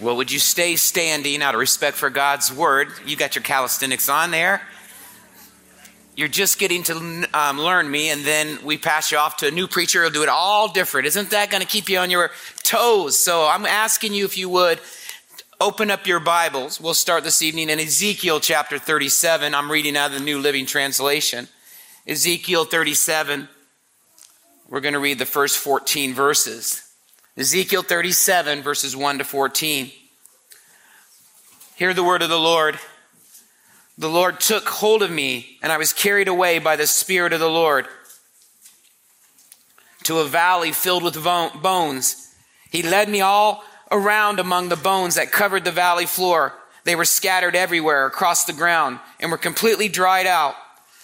Well, would you stay standing out of respect for God's word? You got your calisthenics on there. You're just getting to um, learn me, and then we pass you off to a new preacher who'll do it all different. Isn't that going to keep you on your toes? So I'm asking you if you would open up your Bibles. We'll start this evening in Ezekiel chapter 37. I'm reading out of the New Living Translation. Ezekiel 37. We're going to read the first 14 verses. Ezekiel 37, verses 1 to 14. Hear the word of the Lord. The Lord took hold of me, and I was carried away by the Spirit of the Lord to a valley filled with bones. He led me all around among the bones that covered the valley floor. They were scattered everywhere across the ground and were completely dried out.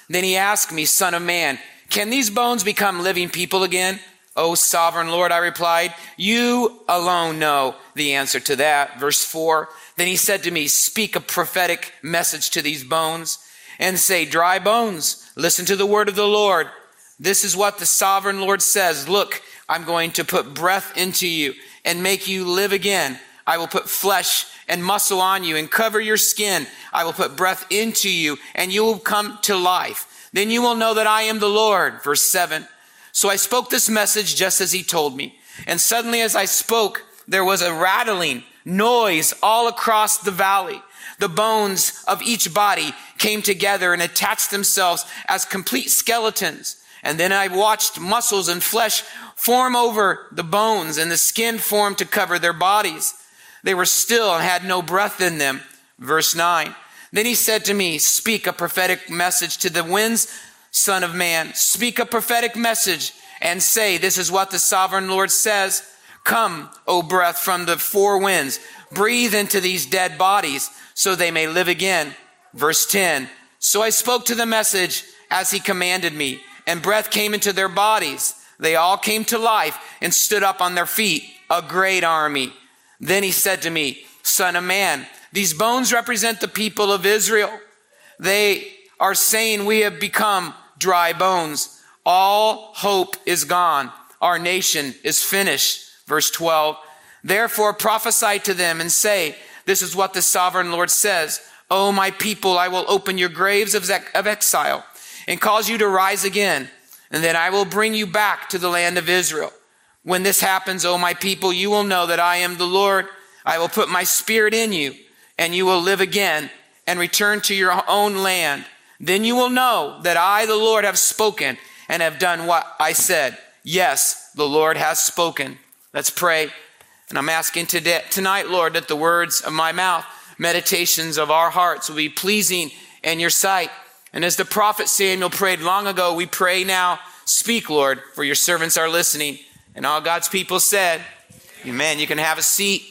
Then he asked me, Son of man, can these bones become living people again? O sovereign Lord, I replied, you alone know the answer to that. Verse 4. Then he said to me, Speak a prophetic message to these bones and say, Dry bones, listen to the word of the Lord. This is what the sovereign Lord says. Look, I'm going to put breath into you and make you live again. I will put flesh and muscle on you and cover your skin. I will put breath into you and you will come to life. Then you will know that I am the Lord. Verse 7. So I spoke this message just as he told me. And suddenly as I spoke, there was a rattling noise all across the valley. The bones of each body came together and attached themselves as complete skeletons. And then I watched muscles and flesh form over the bones and the skin form to cover their bodies. They were still and had no breath in them. Verse 9. Then he said to me, Speak a prophetic message to the winds Son of man, speak a prophetic message and say, This is what the sovereign Lord says. Come, O breath from the four winds, breathe into these dead bodies so they may live again. Verse 10. So I spoke to the message as he commanded me, and breath came into their bodies. They all came to life and stood up on their feet, a great army. Then he said to me, Son of man, these bones represent the people of Israel. They are saying we have become dry bones. All hope is gone. Our nation is finished. Verse 12. Therefore prophesy to them and say, this is what the sovereign Lord says. O my people, I will open your graves of, exile and cause you to rise again. And then I will bring you back to the land of Israel. When this happens, O my people, you will know that I am the Lord. I will put my spirit in you and you will live again and return to your own land. Then you will know that I, the Lord, have spoken and have done what I said. Yes, the Lord has spoken. Let's pray. And I'm asking today, tonight, Lord, that the words of my mouth, meditations of our hearts will be pleasing in your sight. And as the prophet Samuel prayed long ago, we pray now, speak, Lord, for your servants are listening. And all God's people said, Amen. You can have a seat.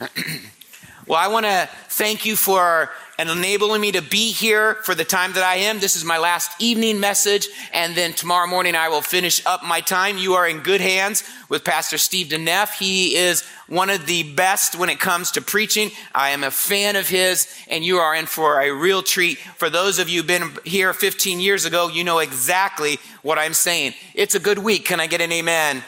well, I want to thank you for and enabling me to be here for the time that I am. This is my last evening message, and then tomorrow morning I will finish up my time. You are in good hands with Pastor Steve DeNeff. He is one of the best when it comes to preaching. I am a fan of his, and you are in for a real treat. For those of you who've been here 15 years ago, you know exactly what I'm saying. It's a good week. Can I get an amen?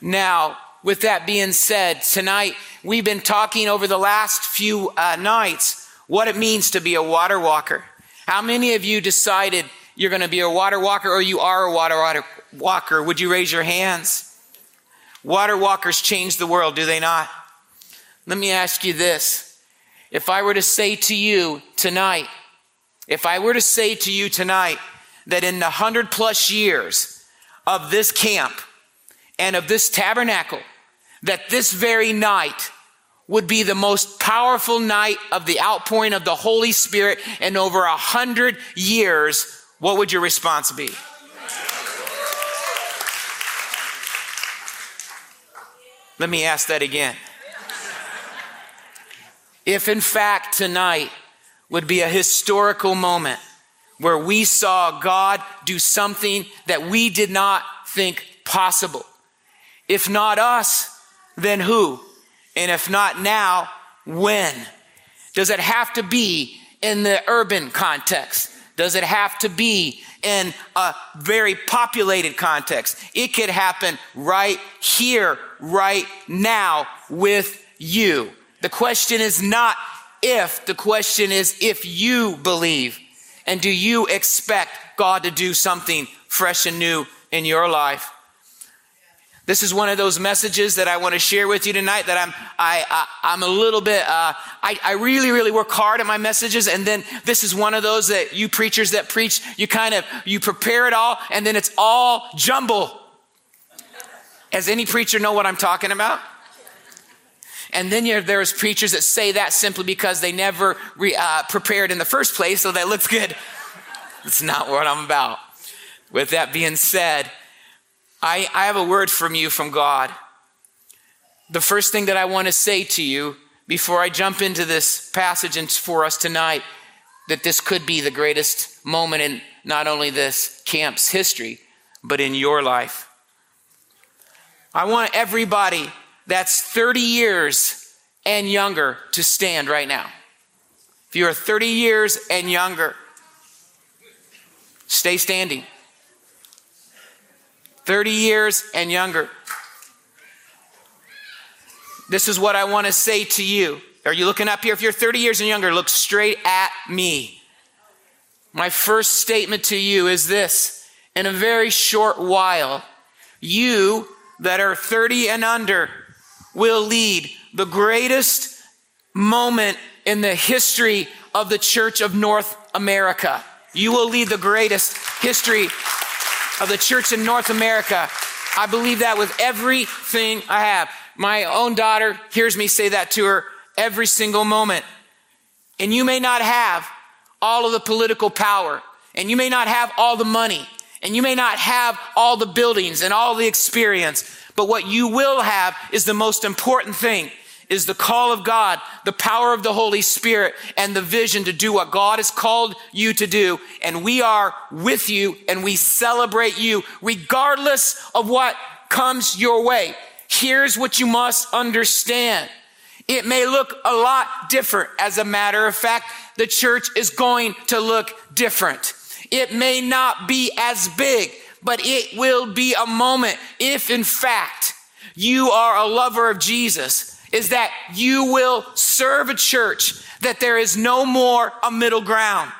Now, with that being said, tonight we've been talking over the last few uh, nights what it means to be a water walker. How many of you decided you're going to be a water walker or you are a water walker? Would you raise your hands? Water walkers change the world, do they not? Let me ask you this. If I were to say to you tonight, if I were to say to you tonight that in the hundred plus years of this camp and of this tabernacle, that this very night would be the most powerful night of the outpouring of the Holy Spirit in over a hundred years, what would your response be? Let me ask that again. If in fact tonight would be a historical moment where we saw God do something that we did not think possible. If not us, then who? And if not now, when? Does it have to be in the urban context? Does it have to be in a very populated context? It could happen right here, right now with you. The question is not if, the question is if you believe. And do you expect God to do something fresh and new in your life? This is one of those messages that I want to share with you tonight that I'm, I, I, am a little bit, uh, I, I really, really work hard at my messages. And then this is one of those that you preachers that preach, you kind of, you prepare it all and then it's all jumble. Does any preacher know what I'm talking about? And then there's preachers that say that simply because they never re, uh, prepared in the first place, so that looks good. That's not what I'm about. With that being said, I, I have a word from you from God. The first thing that I want to say to you before I jump into this passage and for us tonight, that this could be the greatest moment in not only this camp's history, but in your life. I want everybody that's 30 years and younger to stand right now. If you are 30 years and younger, stay standing. 30 years and younger. This is what I want to say to you. Are you looking up here? If you're 30 years and younger, look straight at me. My first statement to you is this in a very short while, you that are 30 and under will lead the greatest moment in the history of the Church of North America. You will lead the greatest history of the church in North America. I believe that with everything I have. My own daughter hears me say that to her every single moment. And you may not have all of the political power, and you may not have all the money, and you may not have all the buildings and all the experience, but what you will have is the most important thing is the call of God, the power of the Holy Spirit, and the vision to do what God has called you to do. And we are with you and we celebrate you regardless of what comes your way. Here's what you must understand. It may look a lot different. As a matter of fact, the church is going to look different. It may not be as big, but it will be a moment if in fact you are a lover of Jesus is that you will serve a church that there is no more a middle ground.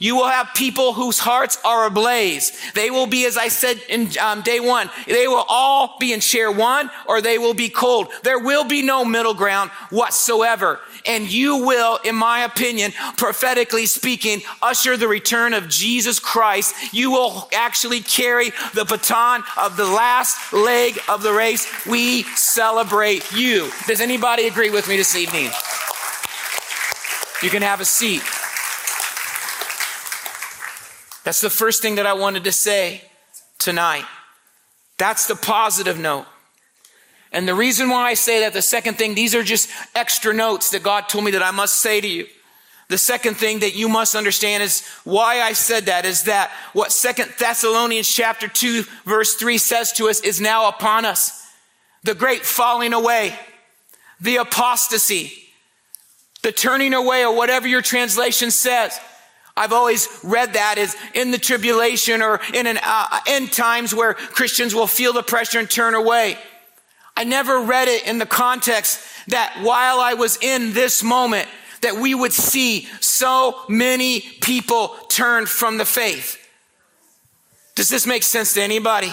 You will have people whose hearts are ablaze. They will be, as I said in um, day one, they will all be in chair one or they will be cold. There will be no middle ground whatsoever. And you will, in my opinion, prophetically speaking, usher the return of Jesus Christ. You will actually carry the baton of the last leg of the race. We celebrate you. Does anybody agree with me this evening? You can have a seat. That's the first thing that I wanted to say tonight. That's the positive note. And the reason why I say that, the second thing, these are just extra notes that God told me that I must say to you. The second thing that you must understand is why I said that is that what Second Thessalonians chapter 2 verse 3 says to us is now upon us. The great falling away, the apostasy, the turning away or whatever your translation says. I've always read that as in the tribulation or in an uh, end times where Christians will feel the pressure and turn away. I never read it in the context that while I was in this moment, that we would see so many people turn from the faith. Does this make sense to anybody?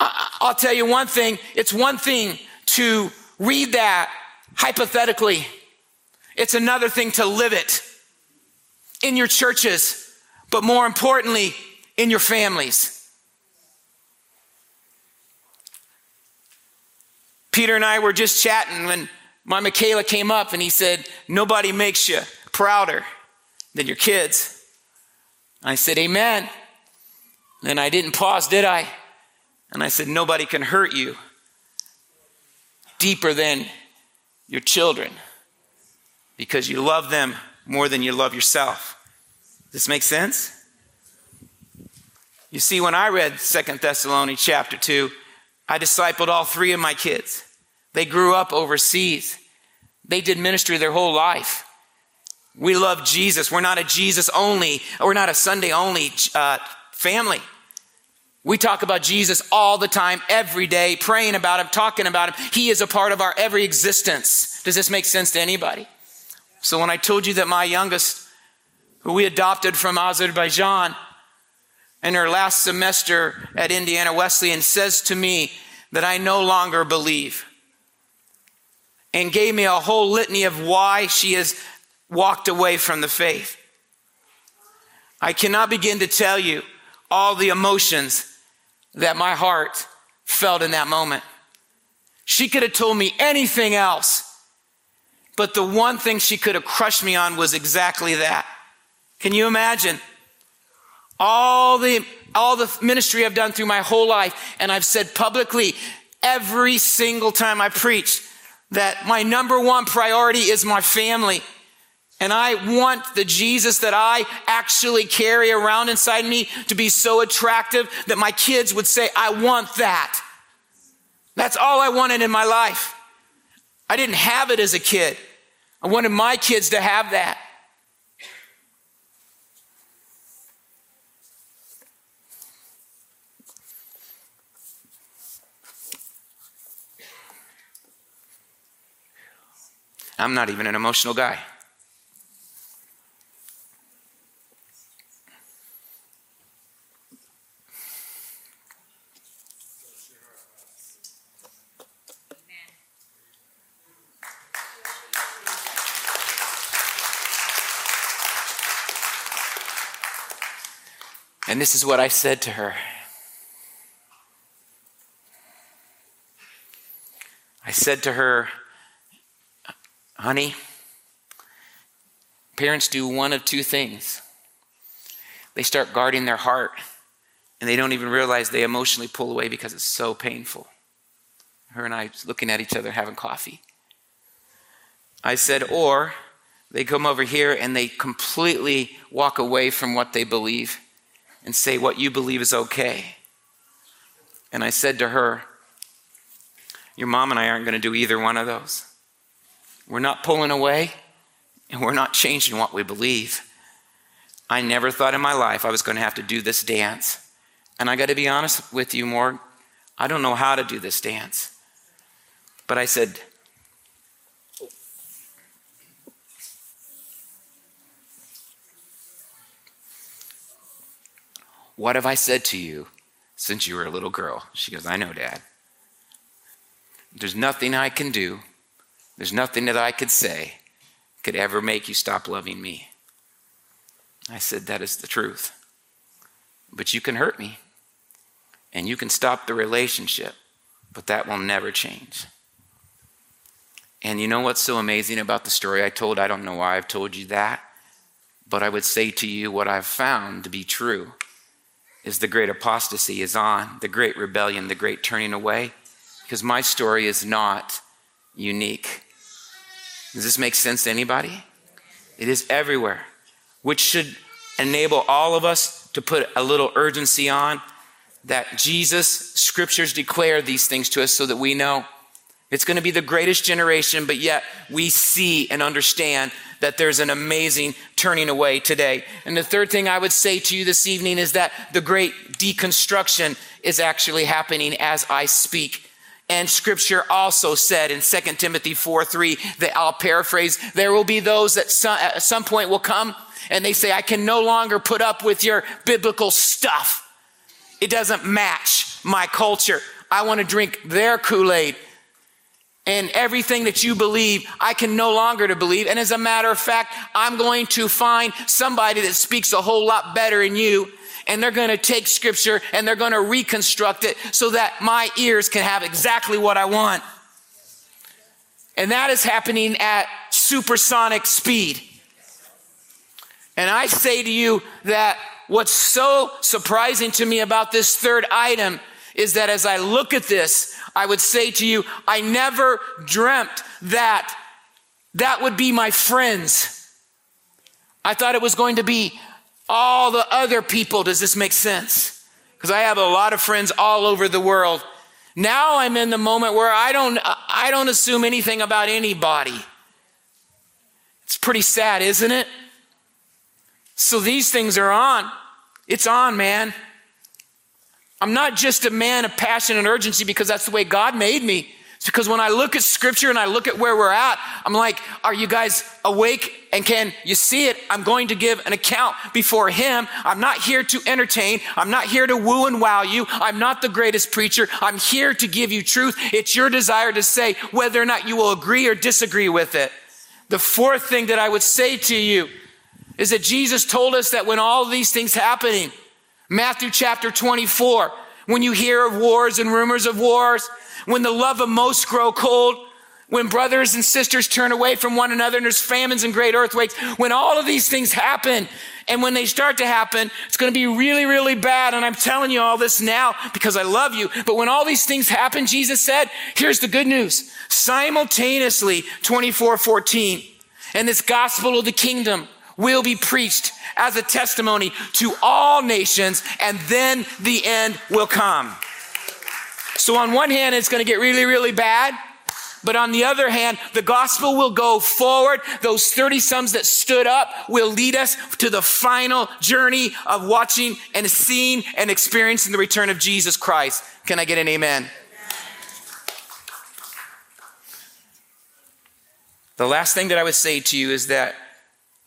I'll tell you one thing. It's one thing to read that hypothetically. It's another thing to live it in your churches, but more importantly, in your families. Peter and I were just chatting when my Michaela came up and he said, Nobody makes you prouder than your kids. I said, Amen. And I didn't pause, did I? And I said, Nobody can hurt you deeper than your children because you love them more than you love yourself. This makes sense? You see, when I read Second Thessalonians chapter 2, I discipled all three of my kids. They grew up overseas. They did ministry their whole life. We love Jesus. We're not a Jesus only, we're not a Sunday only uh, family. We talk about Jesus all the time, every day, praying about him, talking about him. He is a part of our every existence. Does this make sense to anybody? So when I told you that my youngest, who we adopted from Azerbaijan, in her last semester at Indiana Wesleyan, says to me that I no longer believe, and gave me a whole litany of why she has walked away from the faith. I cannot begin to tell you all the emotions that my heart felt in that moment. She could have told me anything else, but the one thing she could have crushed me on was exactly that. Can you imagine? All the, all the ministry I've done through my whole life, and I've said publicly every single time I preach that my number one priority is my family. And I want the Jesus that I actually carry around inside me to be so attractive that my kids would say, I want that. That's all I wanted in my life. I didn't have it as a kid. I wanted my kids to have that. I'm not even an emotional guy. And this is what I said to her. I said to her, honey, parents do one of two things. They start guarding their heart, and they don't even realize they emotionally pull away because it's so painful. Her and I looking at each other having coffee. I said, or they come over here and they completely walk away from what they believe and say what you believe is okay. And I said to her, Your mom and I aren't going to do either one of those. We're not pulling away, and we're not changing what we believe. I never thought in my life I was going to have to do this dance. And I got to be honest with you, Morg, I don't know how to do this dance. But I said, What have I said to you since you were a little girl? She goes, I know, Dad. There's nothing I can do, there's nothing that I could say could ever make you stop loving me. I said, That is the truth. But you can hurt me and you can stop the relationship, but that will never change. And you know what's so amazing about the story I told? I don't know why I've told you that, but I would say to you what I've found to be true is the great apostasy is on, the great rebellion, the great turning away, because my story is not unique. Does this make sense to anybody? It is everywhere, which should enable all of us to put a little urgency on that Jesus, scriptures declare these things to us so that we know it's going to be the greatest generation, but yet we see and understand that there's an amazing turning away today. And the third thing I would say to you this evening is that the great deconstruction is actually happening as I speak. And scripture also said in 2 Timothy 4 3 that I'll paraphrase, there will be those that some, at some point will come and they say, I can no longer put up with your biblical stuff. It doesn't match my culture. I want to drink their Kool Aid and everything that you believe, I can no longer to believe. And as a matter of fact, I'm going to find somebody that speaks a whole lot better than you. And they're going to take scripture and they're going to reconstruct it so that my ears can have exactly what I want. And that is happening at supersonic speed. And I say to you that what's so surprising to me about this third item is that as I look at this, I would say to you, I never dreamt that that would be my friends. I thought it was going to be all the other people. Does this make sense? Because I have a lot of friends all over the world. Now I'm in the moment where I don't, I don't assume anything about anybody. It's pretty sad, isn't it? So these things are on. It's on, man. I'm not just a man of passion and urgency because that's the way God made me. Because when I look at scripture and I look at where we're at, I'm like, are you guys awake and can you see it? I'm going to give an account before Him. I'm not here to entertain. I'm not here to woo and wow you. I'm not the greatest preacher. I'm here to give you truth. It's your desire to say whether or not you will agree or disagree with it. The fourth thing that I would say to you is that Jesus told us that when all these things happening, Matthew chapter 24, when you hear of wars and rumors of wars, when the love of most grow cold, when brothers and sisters turn away from one another and there's famines and great earthquakes, when all of these things happen, and when they start to happen, it's going to be really, really bad. And I'm telling you all this now because I love you. But when all these things happen, Jesus said, here's the good news. Simultaneously, 24, 14, and this gospel of the kingdom will be preached as a testimony to all nations, and then the end will come. So, on one hand, it's going to get really, really bad. But on the other hand, the gospel will go forward. Those 30 sums that stood up will lead us to the final journey of watching and seeing and experiencing the return of Jesus Christ. Can I get an amen? The last thing that I would say to you is that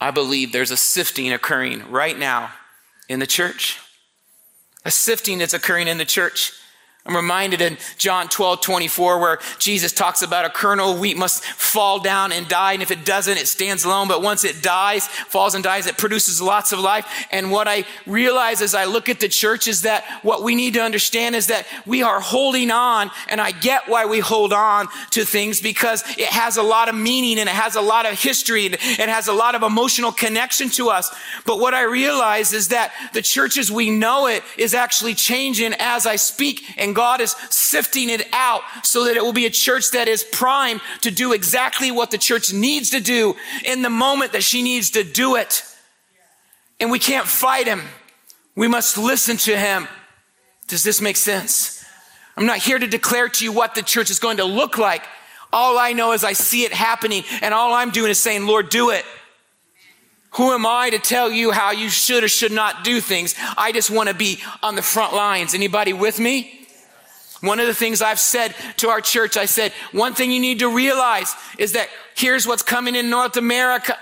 I believe there's a sifting occurring right now in the church. A sifting that's occurring in the church. I'm reminded in John 12, 24, where Jesus talks about a kernel of wheat must fall down and die. And if it doesn't, it stands alone. But once it dies, falls and dies, it produces lots of life. And what I realize as I look at the church is that what we need to understand is that we are holding on. And I get why we hold on to things because it has a lot of meaning and it has a lot of history and it has a lot of emotional connection to us. But what I realize is that the church as we know it is actually changing as I speak and God is sifting it out so that it will be a church that is primed to do exactly what the church needs to do in the moment that she needs to do it. And we can't fight him. We must listen to him. Does this make sense? I'm not here to declare to you what the church is going to look like. All I know is I see it happening and all I'm doing is saying, Lord, do it. Who am I to tell you how you should or should not do things? I just want to be on the front lines. Anybody with me? One of the things I've said to our church, I said, one thing you need to realize is that here's what's coming in North America.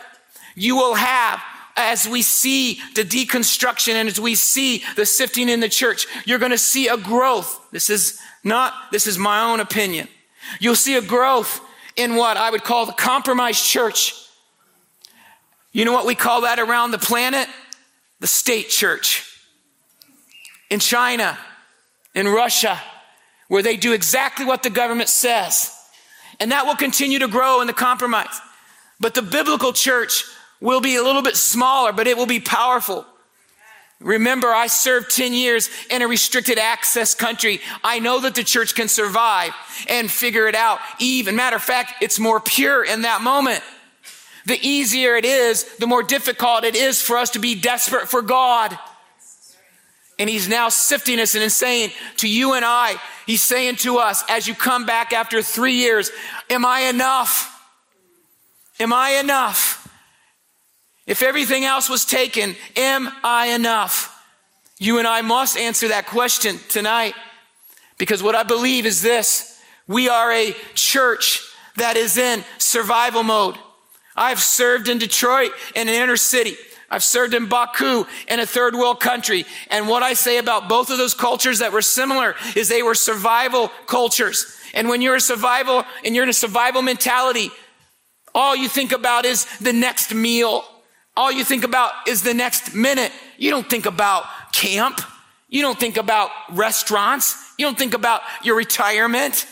You will have, as we see the deconstruction and as we see the sifting in the church, you're going to see a growth. This is not, this is my own opinion. You'll see a growth in what I would call the compromised church. You know what we call that around the planet? The state church. In China, in Russia, where they do exactly what the government says. And that will continue to grow in the compromise. But the biblical church will be a little bit smaller, but it will be powerful. Remember, I served 10 years in a restricted access country. I know that the church can survive and figure it out. Even, matter of fact, it's more pure in that moment. The easier it is, the more difficult it is for us to be desperate for God. And he's now sifting us and saying to you and I, he's saying to us, as you come back after three years, am I enough? Am I enough? If everything else was taken, am I enough? You and I must answer that question tonight because what I believe is this. We are a church that is in survival mode. I've served in Detroit in an inner city. I've served in Baku in a third world country. And what I say about both of those cultures that were similar is they were survival cultures. And when you're a survival and you're in a survival mentality, all you think about is the next meal. All you think about is the next minute. You don't think about camp. You don't think about restaurants. You don't think about your retirement.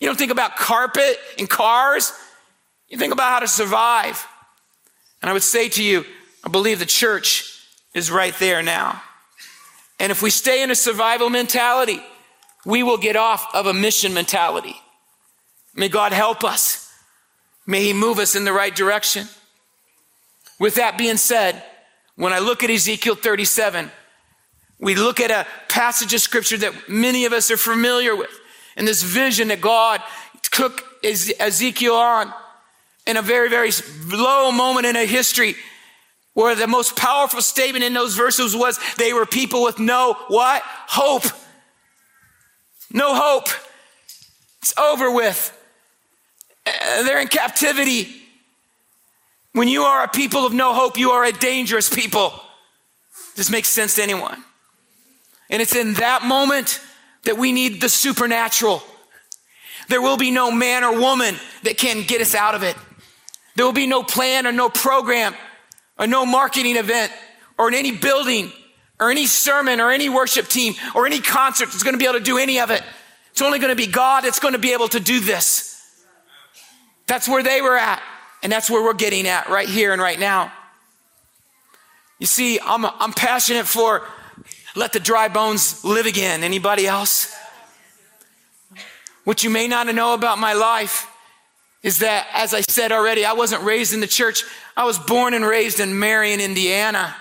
You don't think about carpet and cars. You think about how to survive. And I would say to you, I believe the church is right there now. And if we stay in a survival mentality, we will get off of a mission mentality. May God help us. May He move us in the right direction. With that being said, when I look at Ezekiel 37, we look at a passage of scripture that many of us are familiar with, and this vision that God took Ezekiel on in a very, very low moment in a history where the most powerful statement in those verses was they were people with no what? Hope. No hope. It's over with. Uh, they're in captivity. When you are a people of no hope, you are a dangerous people. This makes sense to anyone. And it's in that moment that we need the supernatural. There will be no man or woman that can get us out of it. There will be no plan or no program or no marketing event or in any building or any sermon or any worship team or any concert that's going to be able to do any of it. It's only going to be God that's going to be able to do this. That's where they were at. And that's where we're getting at right here and right now. You see, I'm, I'm passionate for let the dry bones live again. Anybody else? What you may not know about my life is that, as I said already, I wasn't raised in the church. I was born and raised in Marion, Indiana.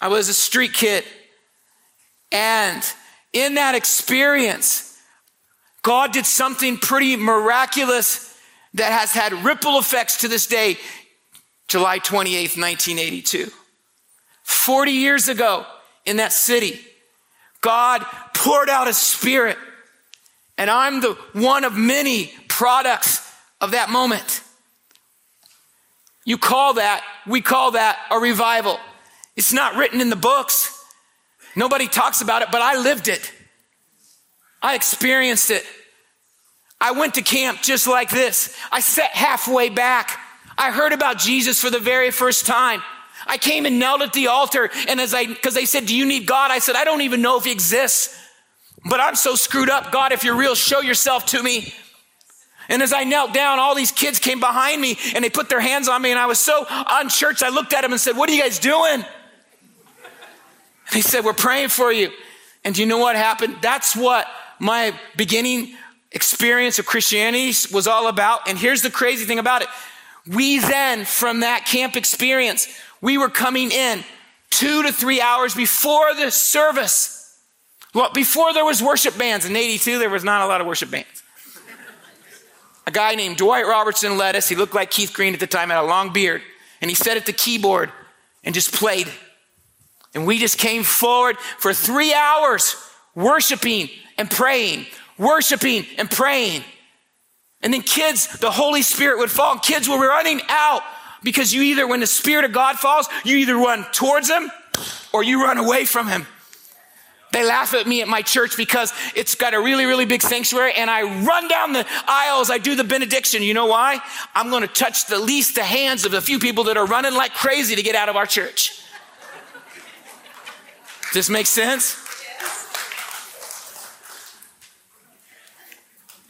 I was a street kid. And in that experience, God did something pretty miraculous that has had ripple effects to this day, July 28th, 1982. 40 years ago in that city, God poured out a spirit. And I'm the one of many products of that moment. You call that, we call that a revival. It's not written in the books. Nobody talks about it, but I lived it. I experienced it. I went to camp just like this. I sat halfway back. I heard about Jesus for the very first time. I came and knelt at the altar, and as I, because they said, Do you need God? I said, I don't even know if He exists, but I'm so screwed up. God, if you're real, show yourself to me. And as I knelt down, all these kids came behind me and they put their hands on me, and I was so unchurched. I looked at them and said, What are you guys doing? They said, We're praying for you. And do you know what happened? That's what my beginning experience of Christianity was all about. And here's the crazy thing about it. We then, from that camp experience, we were coming in two to three hours before the service. Well, before there was worship bands. In 82, there was not a lot of worship bands a guy named Dwight Robertson led us. He looked like Keith Green at the time, had a long beard. And he sat at the keyboard and just played. And we just came forward for three hours worshiping and praying, worshiping and praying. And then kids, the Holy Spirit would fall. Kids were running out because you either, when the Spirit of God falls, you either run towards Him or you run away from Him. They laugh at me at my church because it's got a really, really big sanctuary and I run down the aisles. I do the benediction. You know why? I'm going to touch the least the hands of the few people that are running like crazy to get out of our church. Does this make sense?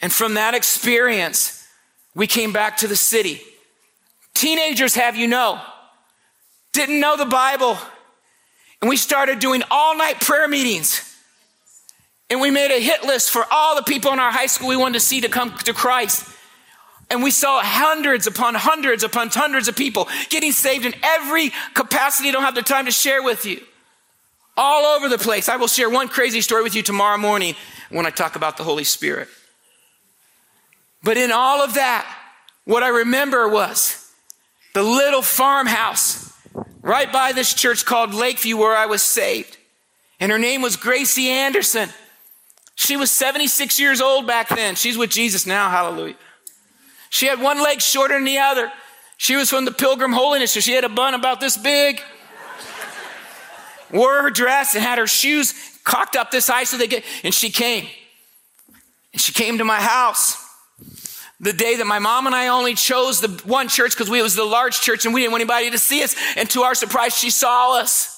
And from that experience, we came back to the city. Teenagers, have you know, didn't know the Bible and we started doing all night prayer meetings. And we made a hit list for all the people in our high school we wanted to see to come to Christ. And we saw hundreds upon hundreds upon hundreds of people getting saved in every capacity. I don't have the time to share with you. All over the place. I will share one crazy story with you tomorrow morning when I talk about the Holy Spirit. But in all of that, what I remember was the little farmhouse right by this church called Lakeview where I was saved. And her name was Gracie Anderson. She was 76 years old back then. She's with Jesus now. Hallelujah. She had one leg shorter than the other. She was from the Pilgrim Holiness, so she had a bun about this big. Wore her dress and had her shoes cocked up this high so they get, and she came. And she came to my house the day that my mom and I only chose the one church because we was the large church and we didn't want anybody to see us. And to our surprise, she saw us.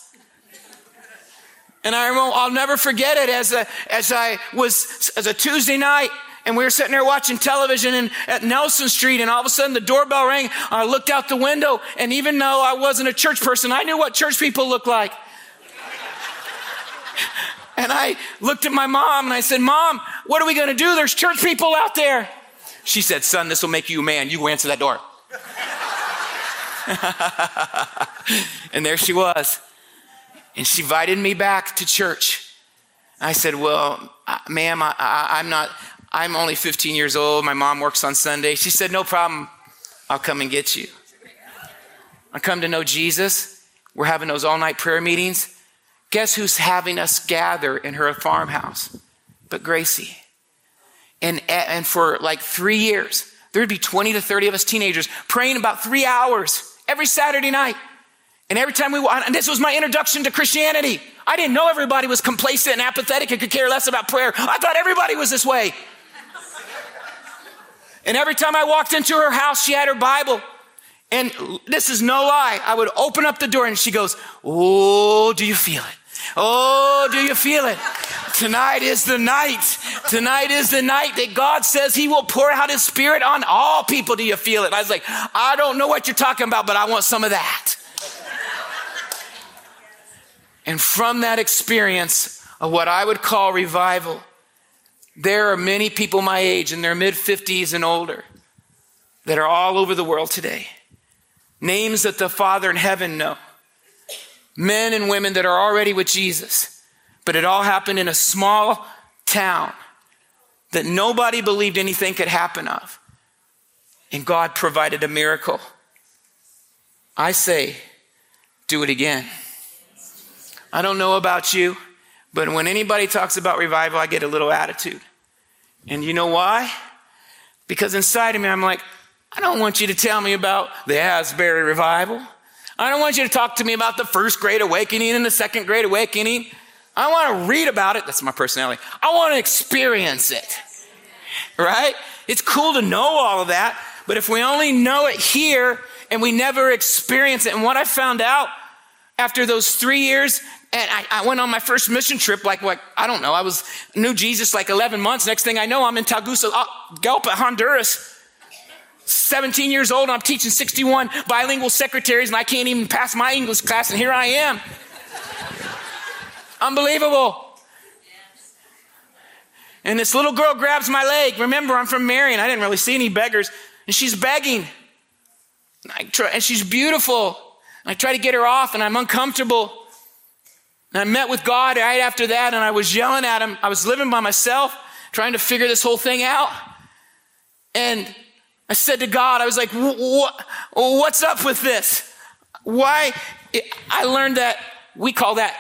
And I remember, I'll never forget it as a, as I was as a Tuesday night and we were sitting there watching television in, at Nelson Street, and all of a sudden the doorbell rang. I looked out the window, and even though I wasn't a church person, I knew what church people looked like. and I looked at my mom and I said, Mom, what are we going to do? There's church people out there. She said, Son, this will make you a man. You go answer that door. and there she was. And she invited me back to church. I said, Well, uh, ma'am, I, am not, I'm only 15 years old. My mom works on Sunday. She said, No problem. I'll come and get you. I come to know Jesus. We're having those all night prayer meetings. Guess who's having us gather in her farmhouse? But Gracie. And, and for like three years, there'd be 20 to 30 of us teenagers praying about three hours every Saturday night. And every time we, and this was my introduction to Christianity. I didn't know everybody was complacent and apathetic and could care less about prayer. I thought everybody was this way. and every time I walked into her house, she had her Bible. And this is no lie. I would open up the door and she goes, Oh, do you feel it? Oh, do you feel it? Tonight is the night. Tonight is the night that God says He will pour out His Spirit on all people. Do you feel it? I was like, I don't know what you're talking about, but I want some of that. And from that experience of what I would call revival, there are many people my age in their mid 50s and older that are all over the world today. Names that the Father in heaven know. Men and women that are already with Jesus. But it all happened in a small town that nobody believed anything could happen of. And God provided a miracle. I say, do it again. I don't know about you, but when anybody talks about revival, I get a little attitude. And you know why? Because inside of me, I'm like, I don't want you to tell me about the Asbury revival. I don't want you to talk to me about the first great awakening and the second great awakening. I want to read about it. That's my personality. I want to experience it. Right? It's cool to know all of that, but if we only know it here and we never experience it, and what I found out after those three years, and I, I, went on my first mission trip, like, what, I don't know, I was, knew Jesus like 11 months. Next thing I know, I'm in Tegucigalpa, uh, Honduras. 17 years old, and I'm teaching 61 bilingual secretaries, and I can't even pass my English class, and here I am. Unbelievable. And this little girl grabs my leg. Remember, I'm from Marion. I didn't really see any beggars. And she's begging. And, try, and she's beautiful. And I try to get her off, and I'm uncomfortable. And I met with God right after that, and I was yelling at him. I was living by myself, trying to figure this whole thing out. And I said to God, I was like, what's up with this? Why? I learned that we call that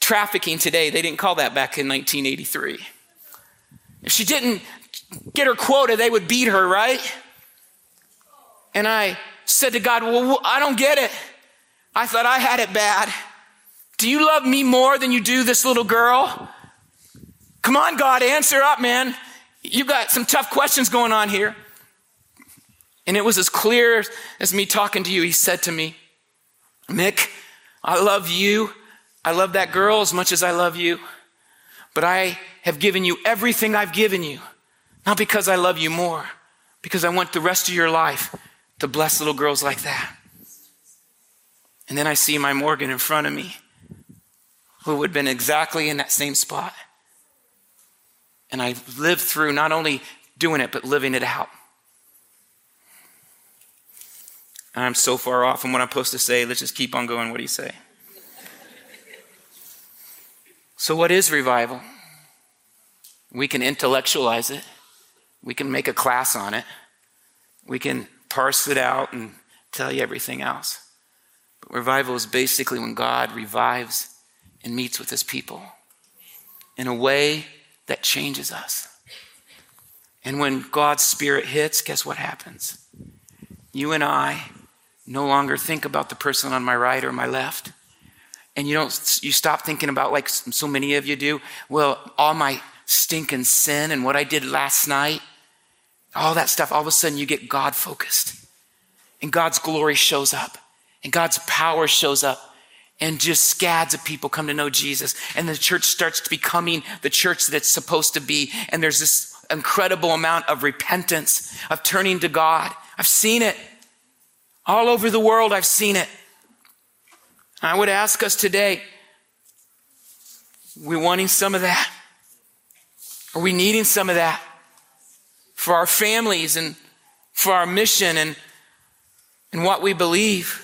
trafficking today. They didn't call that back in 1983. If she didn't get her quota, they would beat her, right? And I said to God, Well, I don't get it. I thought I had it bad. Do you love me more than you do this little girl? Come on, God, answer up, man. You got some tough questions going on here. And it was as clear as me talking to you. He said to me, Mick, I love you. I love that girl as much as I love you. But I have given you everything I've given you. Not because I love you more, because I want the rest of your life to bless little girls like that. And then I see my Morgan in front of me who would have been exactly in that same spot. And I lived through not only doing it, but living it out. And I'm so far off from what I'm supposed to say. Let's just keep on going. What do you say? So, what is revival? We can intellectualize it, we can make a class on it, we can parse it out and tell you everything else. But revival is basically when God revives and meets with his people in a way that changes us. And when God's Spirit hits, guess what happens? You and I no longer think about the person on my right or my left. And you don't, you stop thinking about, like so many of you do, well, all my stinking sin and what I did last night, all that stuff, all of a sudden you get God focused. And God's glory shows up. And God's power shows up and just scads of people come to know Jesus. And the church starts becoming the church that it's supposed to be. And there's this incredible amount of repentance, of turning to God. I've seen it. All over the world, I've seen it. I would ask us today, we wanting some of that? Are we needing some of that for our families and for our mission and, and what we believe?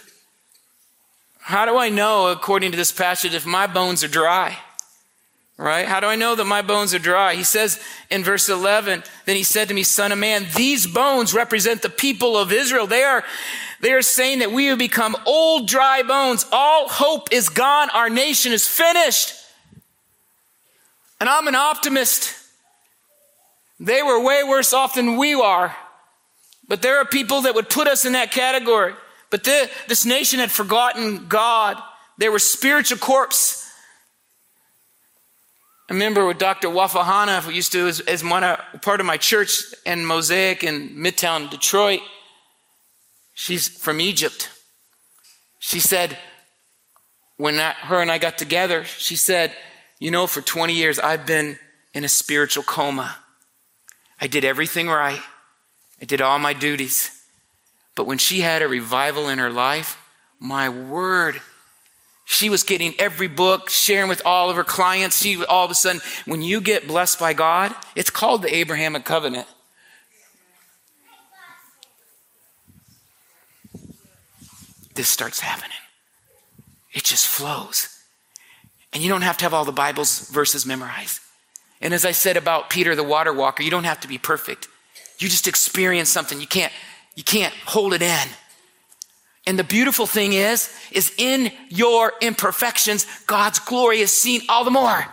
How do I know, according to this passage, if my bones are dry? Right? How do I know that my bones are dry? He says in verse 11, then he said to me, son of man, these bones represent the people of Israel. They are, they are saying that we have become old, dry bones. All hope is gone. Our nation is finished. And I'm an optimist. They were way worse off than we are. But there are people that would put us in that category. But the, this nation had forgotten God. They were spiritual corpse. I remember with Dr. Wafahana, who used to as, as one, uh, part of my church in Mosaic in Midtown Detroit. She's from Egypt. She said, when I, her and I got together, she said, You know, for 20 years I've been in a spiritual coma. I did everything right, I did all my duties. But when she had a revival in her life, my word, she was getting every book, sharing with all of her clients. She all of a sudden, when you get blessed by God, it's called the Abrahamic covenant. This starts happening. It just flows. And you don't have to have all the Bible's verses memorized. And as I said about Peter the water walker, you don't have to be perfect. You just experience something. You can't, you can't hold it in. And the beautiful thing is, is in your imperfections, God's glory is seen all the more.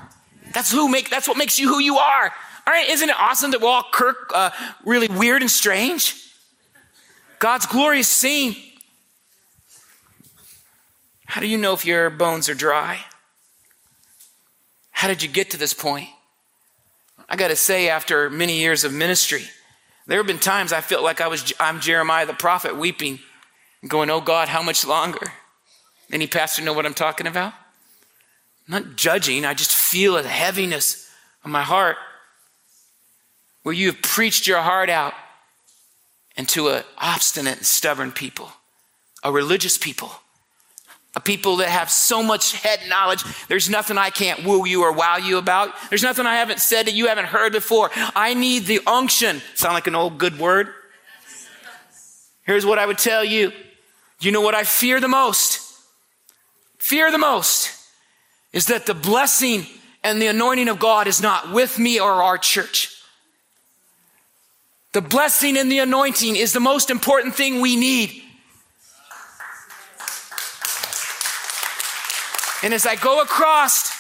That's who make, that's what makes you who you are. All right. Isn't it awesome that we're all Kirk, uh, really weird and strange? God's glory is seen. How do you know if your bones are dry? How did you get to this point? I got to say, after many years of ministry, there have been times I felt like I was, I'm Jeremiah the prophet weeping going, Oh God, how much longer? Any pastor know what I'm talking about? I'm not judging, I just feel a heaviness on my heart where you have preached your heart out into an obstinate and stubborn people, a religious people, a people that have so much head knowledge. There's nothing I can't woo you or wow you about. There's nothing I haven't said that you haven't heard before. I need the unction. Sound like an old good word? Here's what I would tell you you know what I fear the most? Fear the most is that the blessing and the anointing of God is not with me or our church. The blessing and the anointing is the most important thing we need. And as I go across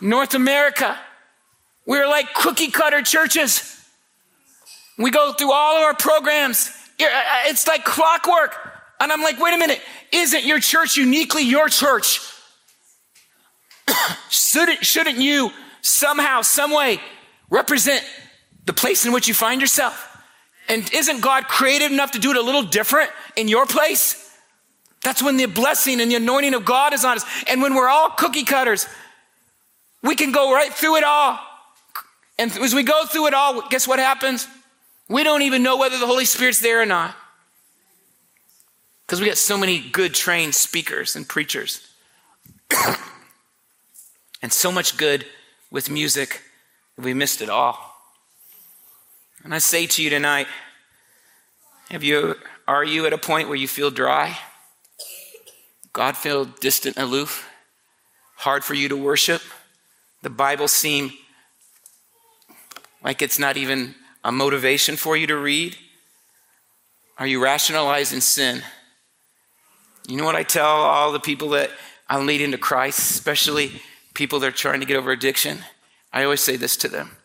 North America, we're like cookie cutter churches. We go through all of our programs. Uh, uh, it's like clockwork. And I'm like, wait a minute, isn't your church uniquely your church? shouldn't, shouldn't you somehow, some way represent the place in which you find yourself? And isn't God creative enough to do it a little different in your place? That's when the blessing and the anointing of God is on us. And when we're all cookie cutters, we can go right through it all. And as we go through it all, guess what happens? We don't even know whether the Holy Spirit's there or not. Because we got so many good trained speakers and preachers. and so much good with music that we missed it all. And I say to you tonight, have you are you at a point where you feel dry? God feel distant, aloof, hard for you to worship? The Bible seem like it's not even a motivation for you to read? Are you rationalizing sin? You know what I tell all the people that I'm leading to Christ, especially people that are trying to get over addiction? I always say this to them.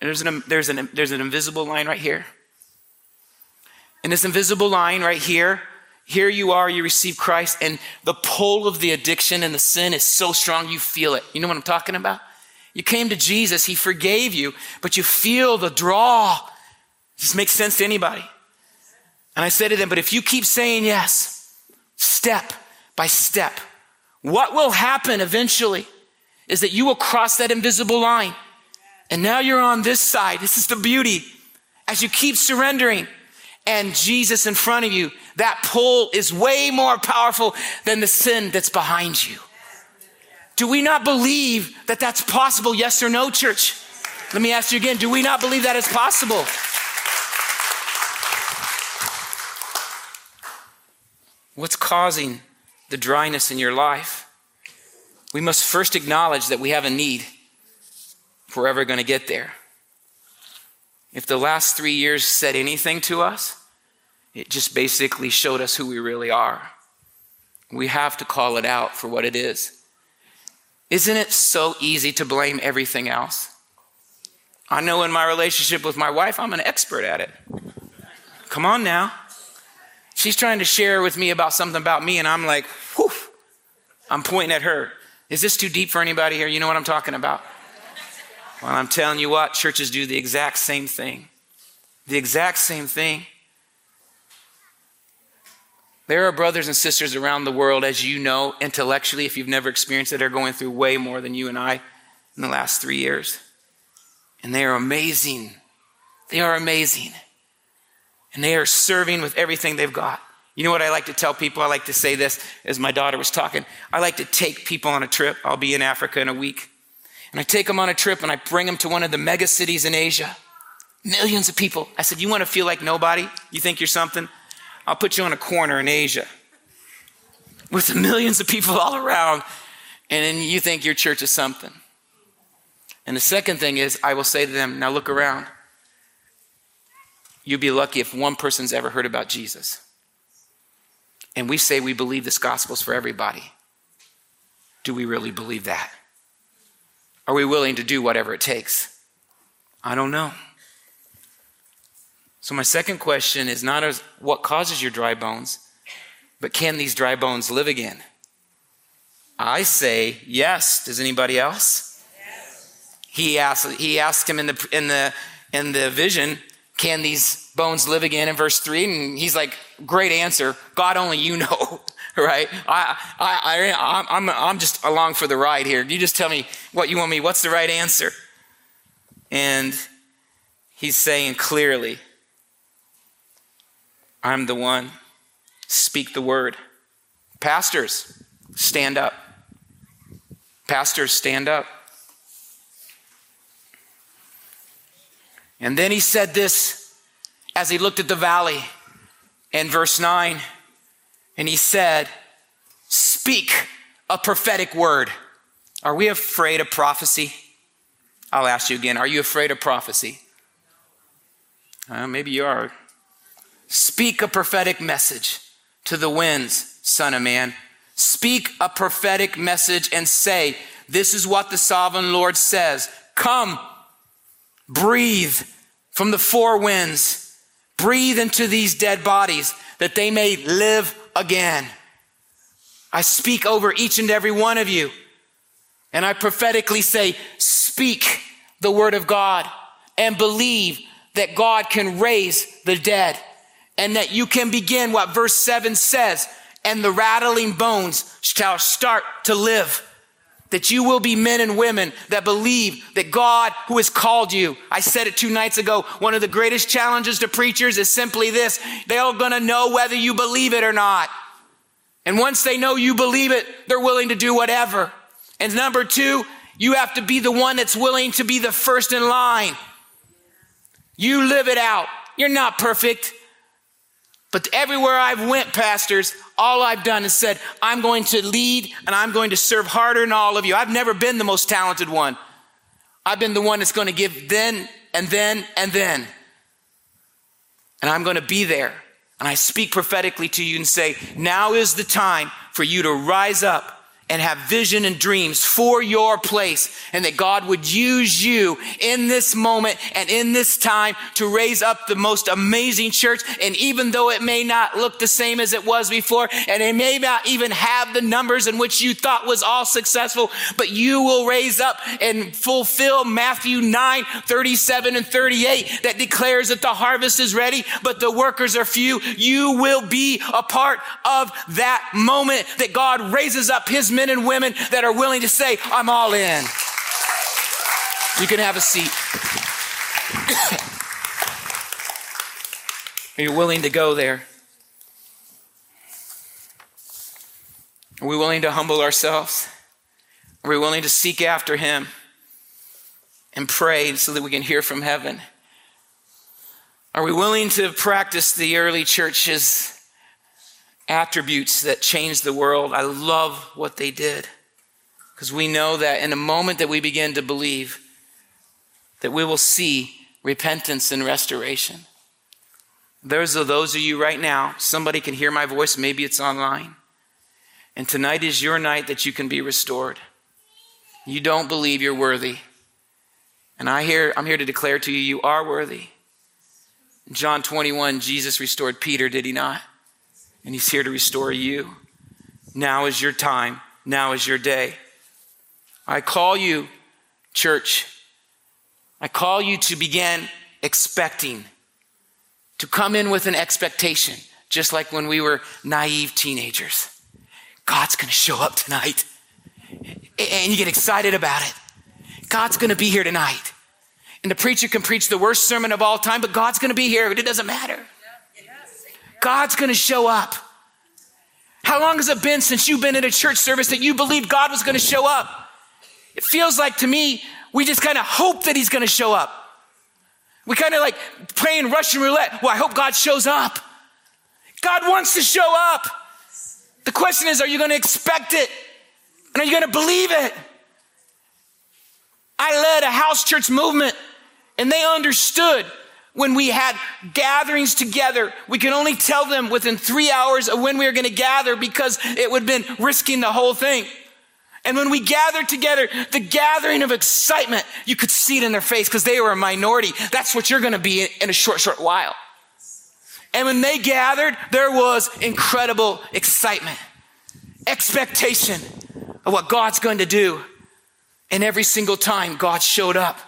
There's an, there's, an, there's an invisible line right here. And this invisible line right here, here you are, you receive Christ, and the pull of the addiction and the sin is so strong you feel it. You know what I'm talking about? You came to Jesus, He forgave you, but you feel the draw. This makes sense to anybody. And I say to them, but if you keep saying yes, step by step. What will happen eventually is that you will cross that invisible line. And now you're on this side. This is the beauty. As you keep surrendering and Jesus in front of you, that pull is way more powerful than the sin that's behind you. Do we not believe that that's possible? Yes or no, church? Let me ask you again. Do we not believe that it's possible? What's causing the dryness in your life? We must first acknowledge that we have a need. if we're ever going to get there. If the last three years said anything to us, it just basically showed us who we really are. We have to call it out for what it is. Isn't it so easy to blame everything else? I know in my relationship with my wife, I'm an expert at it. Come on now. She's trying to share with me about something about me, and I'm like, whew, I'm pointing at her. Is this too deep for anybody here? You know what I'm talking about? Well, I'm telling you what, churches do the exact same thing. The exact same thing. There are brothers and sisters around the world, as you know, intellectually, if you've never experienced it, they're going through way more than you and I in the last three years. And they are amazing. They are amazing. And they are serving with everything they've got. You know what I like to tell people? I like to say this as my daughter was talking. I like to take people on a trip. I'll be in Africa in a week. And I take them on a trip and I bring them to one of the mega cities in Asia. Millions of people. I said, You want to feel like nobody? You think you're something? I'll put you on a corner in Asia with the millions of people all around, and then you think your church is something. And the second thing is, I will say to them, Now look around. You'd be lucky if one person's ever heard about Jesus. And we say we believe this gospel's for everybody. Do we really believe that? Are we willing to do whatever it takes? I don't know. So, my second question is not as what causes your dry bones, but can these dry bones live again? I say yes. Does anybody else? Yes. He asked, he asked him in the, in, the, in the vision, can these bones live again in verse 3? And he's like, great answer. God only you know, right? I, I, I, I'm, I'm just along for the ride here. You just tell me what you want me. What's the right answer? And he's saying clearly, I'm the one. Speak the word. Pastors, stand up. Pastors, stand up. And then he said this as he looked at the valley in verse 9. And he said, Speak a prophetic word. Are we afraid of prophecy? I'll ask you again. Are you afraid of prophecy? Uh, maybe you are. Speak a prophetic message to the winds, Son of Man. Speak a prophetic message and say, This is what the sovereign Lord says. Come, breathe from the four winds, breathe into these dead bodies that they may live again. I speak over each and every one of you, and I prophetically say, Speak the word of God and believe that God can raise the dead and that you can begin what verse 7 says, and the rattling bones shall start to live that you will be men and women that believe that God who has called you. I said it two nights ago. One of the greatest challenges to preachers is simply this. They're going to know whether you believe it or not. And once they know you believe it, they're willing to do whatever. And number two, you have to be the one that's willing to be the first in line. You live it out. You're not perfect. But everywhere I've went, pastors, all I've done is said, I'm going to lead and I'm going to serve harder than all of you. I've never been the most talented one. I've been the one that's going to give then and then and then. And I'm going to be there. And I speak prophetically to you and say, now is the time for you to rise up and have vision and dreams for your place and that God would use you in this moment and in this time to raise up the most amazing church. And even though it may not look the same as it was before and it may not even have the numbers in which you thought was all successful, but you will raise up and fulfill Matthew 9, 37 and 38 that declares that the harvest is ready, but the workers are few. You will be a part of that moment that God raises up his men and women that are willing to say, I'm all in. You can have a seat. are you willing to go there? Are we willing to humble ourselves? Are we willing to seek after Him and pray so that we can hear from heaven? Are we willing to practice the early church's attributes that changed the world. I love what they did. Because we know that in a moment that we begin to believe, that we will see repentance and restoration. There's those of you right now, somebody can hear my voice, maybe it's online. And tonight is your night that you can be restored. You don't believe you're worthy. And I hear, I'm here to declare to you, you are worthy. John 21, Jesus restored Peter, did he not? And he's here to restore you. Now is your time. Now is your day. I call you, church, I call you to begin expecting, to come in with an expectation, just like when we were naive teenagers. God's going to show up tonight. And you get excited about it. God's going to be here tonight. And the preacher can preach the worst sermon of all time, but God's going to be here. It doesn't matter. God's going to show up. How long has it been since you've been in a church service that you believed God was going to show up? It feels like to me, we just kind of hope that He's going to show up. We kind of like playing Russian roulette. Well, I hope God shows up. God wants to show up. The question is, are you going to expect it? And are you going to believe it? I led a house church movement and they understood when we had gatherings together, we could only tell them within three hours of when we were going to gather because it would have been risking the whole thing. And when we gathered together, the gathering of excitement, you could see it in their face because they were a minority. That's what you're going to be in a short, short while. And when they gathered, there was incredible excitement, expectation of what God's going to do. And every single time God showed up.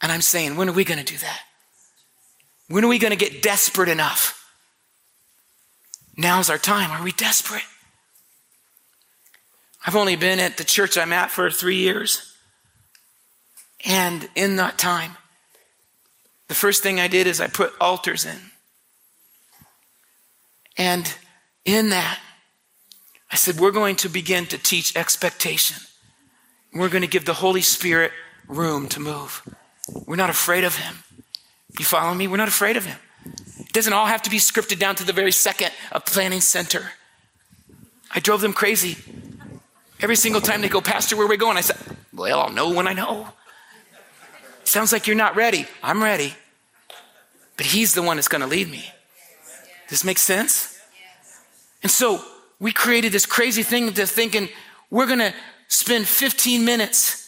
And I'm saying, when are we going to do that? When are we going to get desperate enough? Now's our time. Are we desperate? I've only been at the church I'm at for three years. And in that time, the first thing I did is I put altars in. And in that, I said, we're going to begin to teach expectation. We're going to give the Holy Spirit room to move. We're not afraid of him. You follow me? We're not afraid of him. It doesn't all have to be scripted down to the very second of planning center. I drove them crazy. Every single time they go, Pastor, where are we going? I said, Well, I'll know when I know. Sounds like you're not ready. I'm ready. But he's the one that's going to lead me. Does this make sense? And so we created this crazy thing to thinking we're going to spend 15 minutes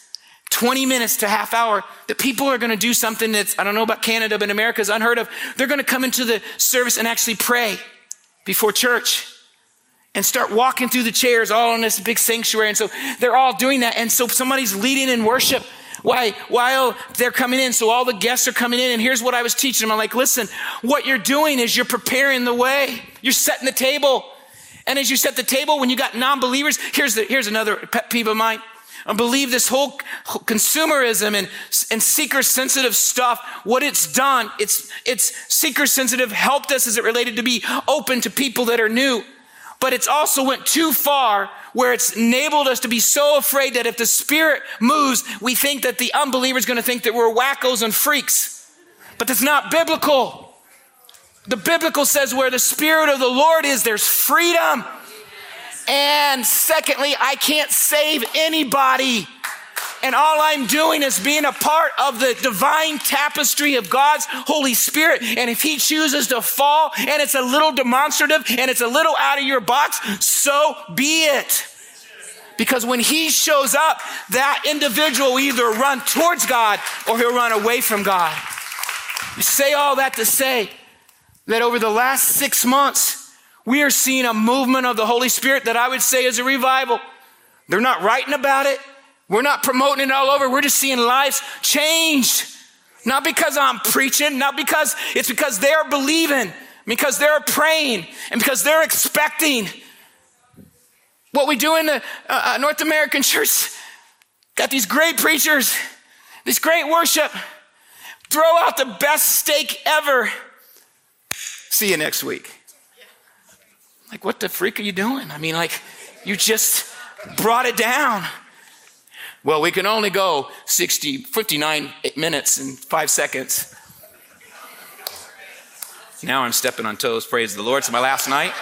20 minutes to half hour that people are going to do something that's, I don't know about Canada, but America is unheard of. They're going to come into the service and actually pray before church and start walking through the chairs all in this big sanctuary. And so they're all doing that. And so somebody's leading in worship why, while they're coming in. So all the guests are coming in. And here's what I was teaching them. I'm like, listen, what you're doing is you're preparing the way. You're setting the table. And as you set the table, when you got non-believers, here's the, here's another pet peeve of mine. I believe this whole consumerism and, and seeker sensitive stuff, what it's done, it's, it's seeker sensitive helped us as it related to be open to people that are new. But it's also went too far where it's enabled us to be so afraid that if the spirit moves, we think that the unbeliever is going to think that we're wackos and freaks. But that's not biblical. The biblical says where the spirit of the Lord is, there's freedom. And secondly, I can't save anybody. And all I'm doing is being a part of the divine tapestry of God's Holy Spirit. And if He chooses to fall and it's a little demonstrative and it's a little out of your box, so be it. Because when He shows up, that individual will either run towards God or he'll run away from God. You say all that to say that over the last six months, we are seeing a movement of the Holy Spirit that I would say is a revival. They're not writing about it. We're not promoting it all over. We're just seeing lives changed. Not because I'm preaching, not because it's because they're believing, because they're praying, and because they're expecting. What we do in the uh, uh North American church, got these great preachers, this great worship, throw out the best steak ever. See you next week. Like, what the freak are you doing? I mean, like, you just brought it down. Well, we can only go 60, 59 minutes and five seconds. Now I'm stepping on toes. Praise the Lord. It's my last night.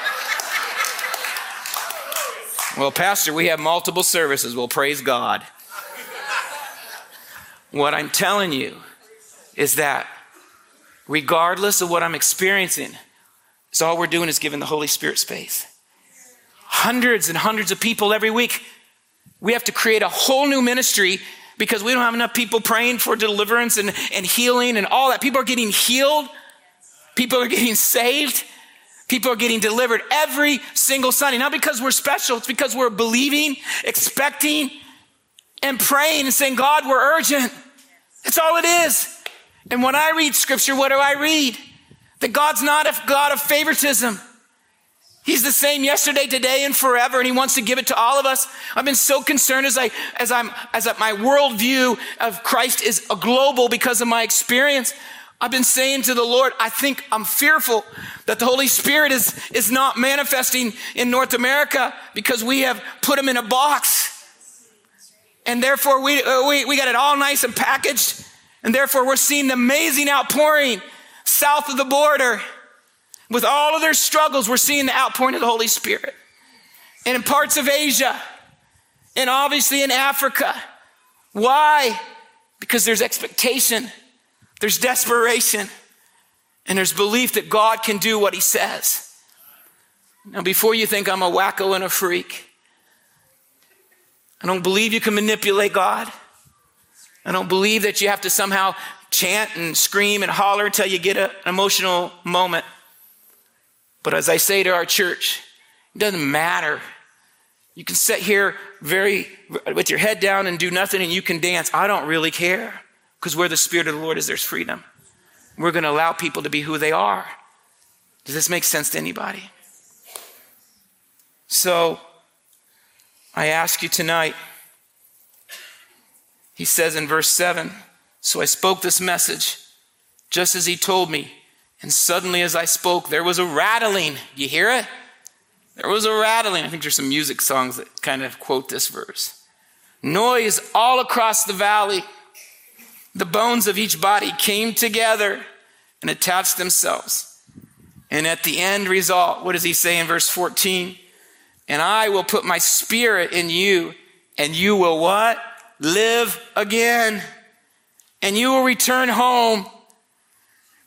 Well, Pastor, we have multiple services. Well, praise God. What I'm telling you is that regardless of what I'm experiencing, is all we're doing is giving the Holy Spirit space. Hundreds and hundreds of people every week. We have to create a whole new ministry because we don't have enough people praying for deliverance and, and healing and all that. People are getting healed, people are getting saved. People are getting delivered every single Sunday. Not because we're special, it's because we're believing, expecting, and praying and saying, God, we're urgent. That's all it is. And when I read scripture, what do I read? That God's not a God of favoritism. He's the same yesterday, today, and forever, and He wants to give it to all of us. I've been so concerned as I, as I'm, as my worldview of Christ is a global because of my experience. I've been saying to the Lord, I think I'm fearful that the Holy Spirit is, is not manifesting in North America because we have put Him in a box. And therefore, we, uh, we, we got it all nice and packaged. And therefore, we're seeing the amazing outpouring south of the border. With all of their struggles, we're seeing the outpouring of the Holy Spirit. And in parts of Asia, and obviously in Africa. Why? Because there's expectation, there's desperation, and there's belief that God can do what He says. Now, before you think I'm a wacko and a freak, I don't believe you can manipulate God. I don't believe that you have to somehow chant and scream and holler until you get an emotional moment. But as I say to our church, it doesn't matter. You can sit here very with your head down and do nothing and you can dance. I don't really care because where the Spirit of the Lord is, there's freedom. We're going to allow people to be who they are. Does this make sense to anybody? So I ask you tonight, he says in verse 7 So I spoke this message just as he told me. And suddenly, as I spoke, there was a rattling. You hear it? There was a rattling. I think there's some music songs that kind of quote this verse. Noise all across the valley. The bones of each body came together and attached themselves. And at the end result, what does he say in verse 14? And I will put my spirit in you, and you will what? live again, and you will return home.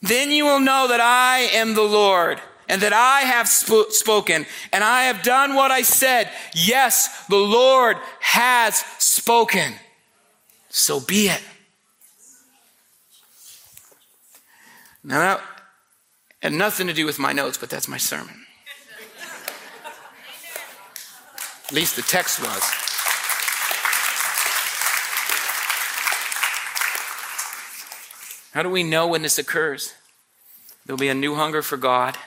Then you will know that I am the Lord and that I have sp- spoken and I have done what I said. Yes, the Lord has spoken. So be it. Now that had nothing to do with my notes, but that's my sermon. At least the text was. How do we know when this occurs? There'll be a new hunger for God.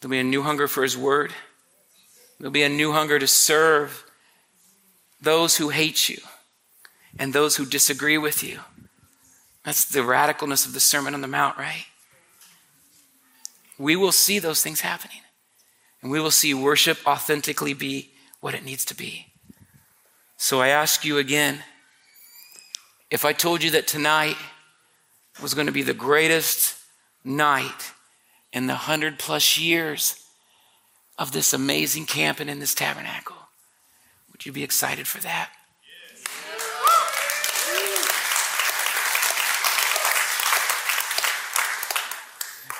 There'll be a new hunger for His Word. There'll be a new hunger to serve those who hate you and those who disagree with you. That's the radicalness of the Sermon on the Mount, right? We will see those things happening. And we will see worship authentically be what it needs to be. So I ask you again if I told you that tonight was going to be the greatest night in the hundred plus years of this amazing camping in this tabernacle. Would you be excited for that?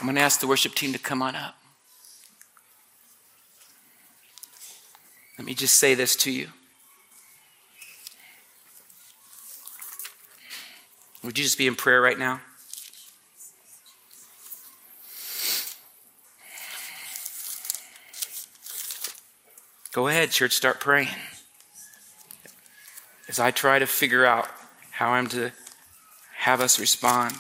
I'm going to ask the worship team to come on up. Let me just say this to you. Would you just be in prayer right now? Go ahead, church, start praying. As I try to figure out how I'm to have us respond.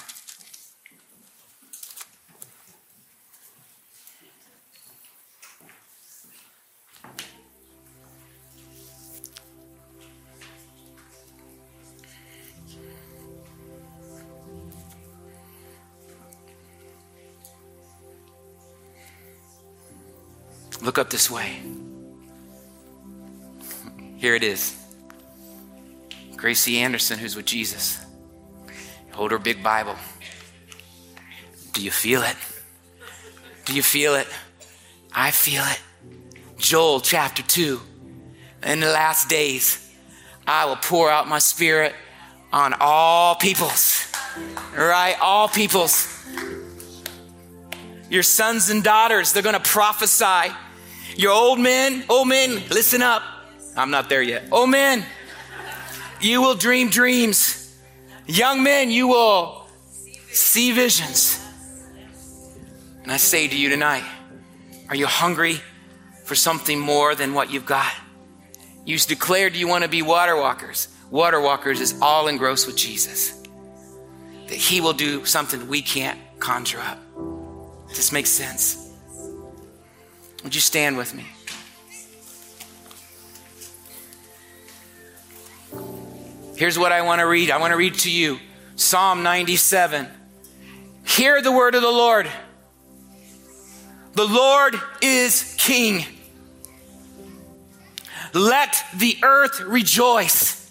Look up this way. Here it is. Gracie Anderson, who's with Jesus. Hold her big Bible. Do you feel it? Do you feel it? I feel it. Joel chapter 2. In the last days, I will pour out my spirit on all peoples. Right? All peoples. Your sons and daughters, they're going to prophesy. Your old men, old men, listen up. I'm not there yet. Oh, men, you will dream dreams. Young men, you will see visions. And I say to you tonight, are you hungry for something more than what you've got? You've declared you want to be water walkers. Water walkers is all engrossed with Jesus. That he will do something we can't conjure up. This makes sense. Would you stand with me? Here's what I want to read. I want to read to you Psalm 97. Hear the word of the Lord. The Lord is king. Let the earth rejoice.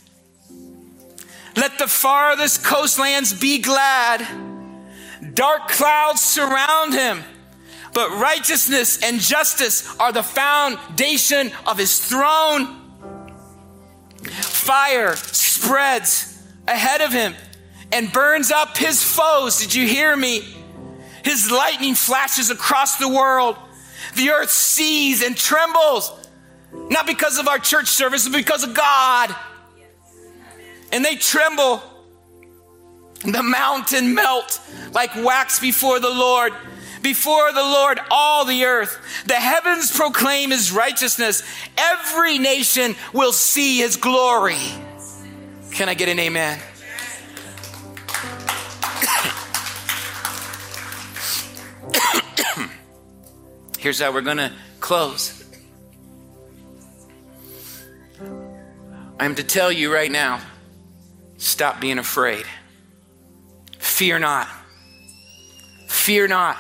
Let the farthest coastlands be glad. Dark clouds surround him, but righteousness and justice are the foundation of his throne. Fire spreads ahead of him and burns up his foes. Did you hear me? His lightning flashes across the world. The earth sees and trembles, not because of our church service, but because of God. And they tremble. The mountain melt like wax before the Lord. Before the Lord, all the earth. The heavens proclaim his righteousness. Every nation will see his glory. Can I get an amen? Here's how we're going to close. I'm to tell you right now stop being afraid. Fear not. Fear not.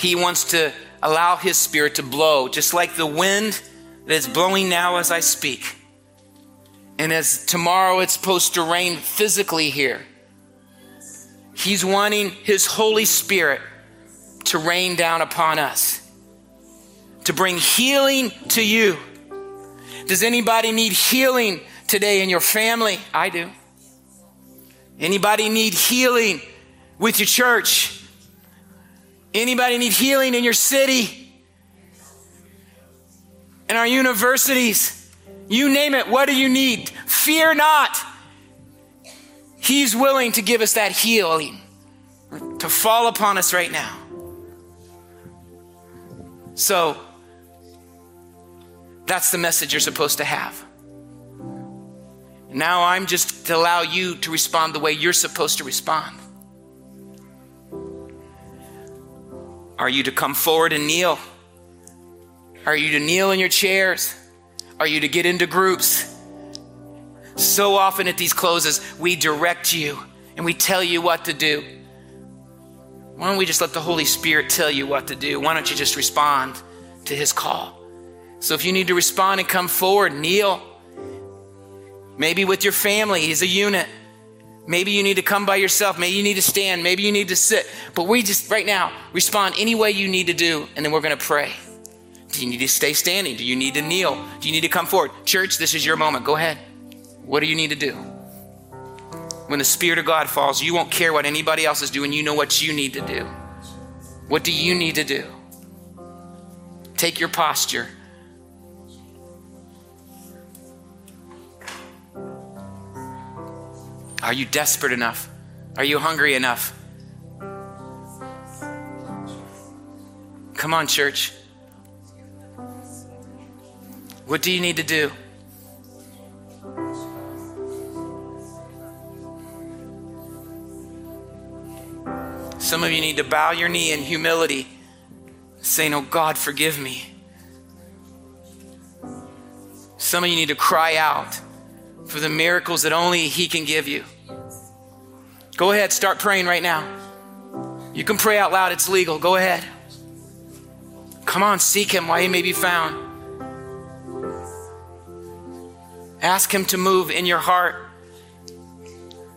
He wants to allow His Spirit to blow, just like the wind that is blowing now as I speak. And as tomorrow it's supposed to rain physically here. He's wanting His Holy Spirit to rain down upon us, to bring healing to you. Does anybody need healing today in your family? I do. Anybody need healing with your church? Anybody need healing in your city? In our universities? You name it. What do you need? Fear not. He's willing to give us that healing to fall upon us right now. So, that's the message you're supposed to have. Now I'm just to allow you to respond the way you're supposed to respond. Are you to come forward and kneel? Are you to kneel in your chairs? Are you to get into groups? So often at these closes, we direct you and we tell you what to do. Why don't we just let the Holy Spirit tell you what to do? Why don't you just respond to his call? So if you need to respond and come forward, kneel. Maybe with your family, he's a unit. Maybe you need to come by yourself. Maybe you need to stand. Maybe you need to sit. But we just, right now, respond any way you need to do, and then we're going to pray. Do you need to stay standing? Do you need to kneel? Do you need to come forward? Church, this is your moment. Go ahead. What do you need to do? When the Spirit of God falls, you won't care what anybody else is doing. You know what you need to do. What do you need to do? Take your posture. Are you desperate enough? Are you hungry enough? Come on, church. What do you need to do? Some of you need to bow your knee in humility, saying, Oh God, forgive me. Some of you need to cry out for the miracles that only He can give you. Go ahead, start praying right now. You can pray out loud, it's legal. Go ahead. Come on, seek Him while He may be found. Ask Him to move in your heart.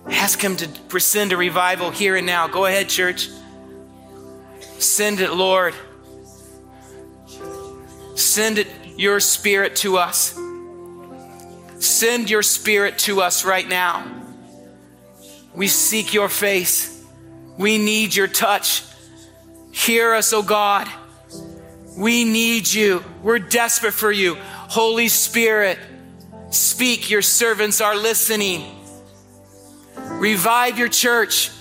Ask Him to send a revival here and now. Go ahead, church. Send it, Lord. Send it, your spirit to us. Send your spirit to us right now. We seek your face. We need your touch. Hear us, O oh God. We need you. We're desperate for you. Holy Spirit, speak. Your servants are listening. Revive your church.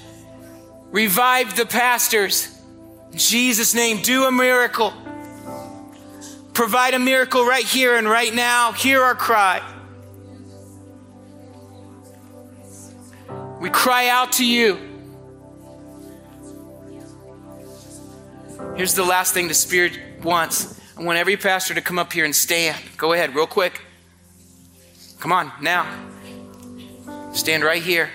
Revive the pastors. In Jesus' name, do a miracle. Provide a miracle right here and right now. Hear our cry. We cry out to you. Here's the last thing the Spirit wants. I want every pastor to come up here and stand. Go ahead, real quick. Come on, now. Stand right here.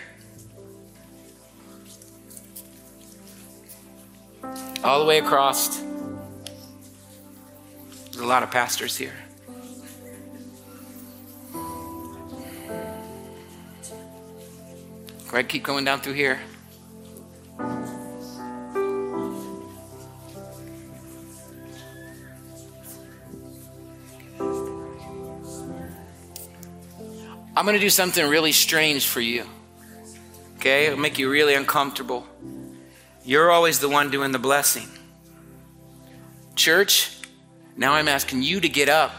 All the way across. There's a lot of pastors here. Ahead, keep going down through here. I'm going to do something really strange for you. Okay? It'll make you really uncomfortable. You're always the one doing the blessing. Church, now I'm asking you to get up,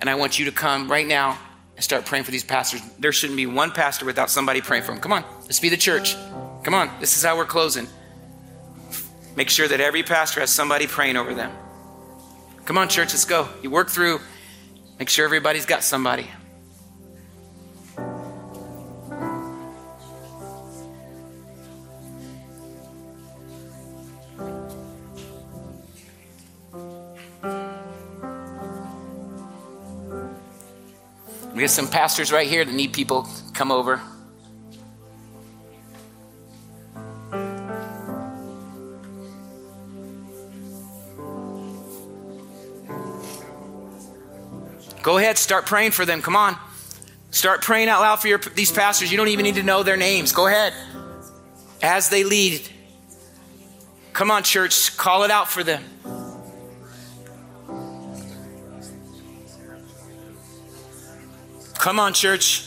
and I want you to come right now and start praying for these pastors. There shouldn't be one pastor without somebody praying for them. Come on, let's be the church. Come on, this is how we're closing. Make sure that every pastor has somebody praying over them. Come on, church, let's go. You work through, make sure everybody's got somebody. We have some pastors right here that need people come over. Go ahead, start praying for them. Come on. Start praying out loud for your, these pastors. You don't even need to know their names. Go ahead. As they lead. Come on, church, call it out for them. Come on, church.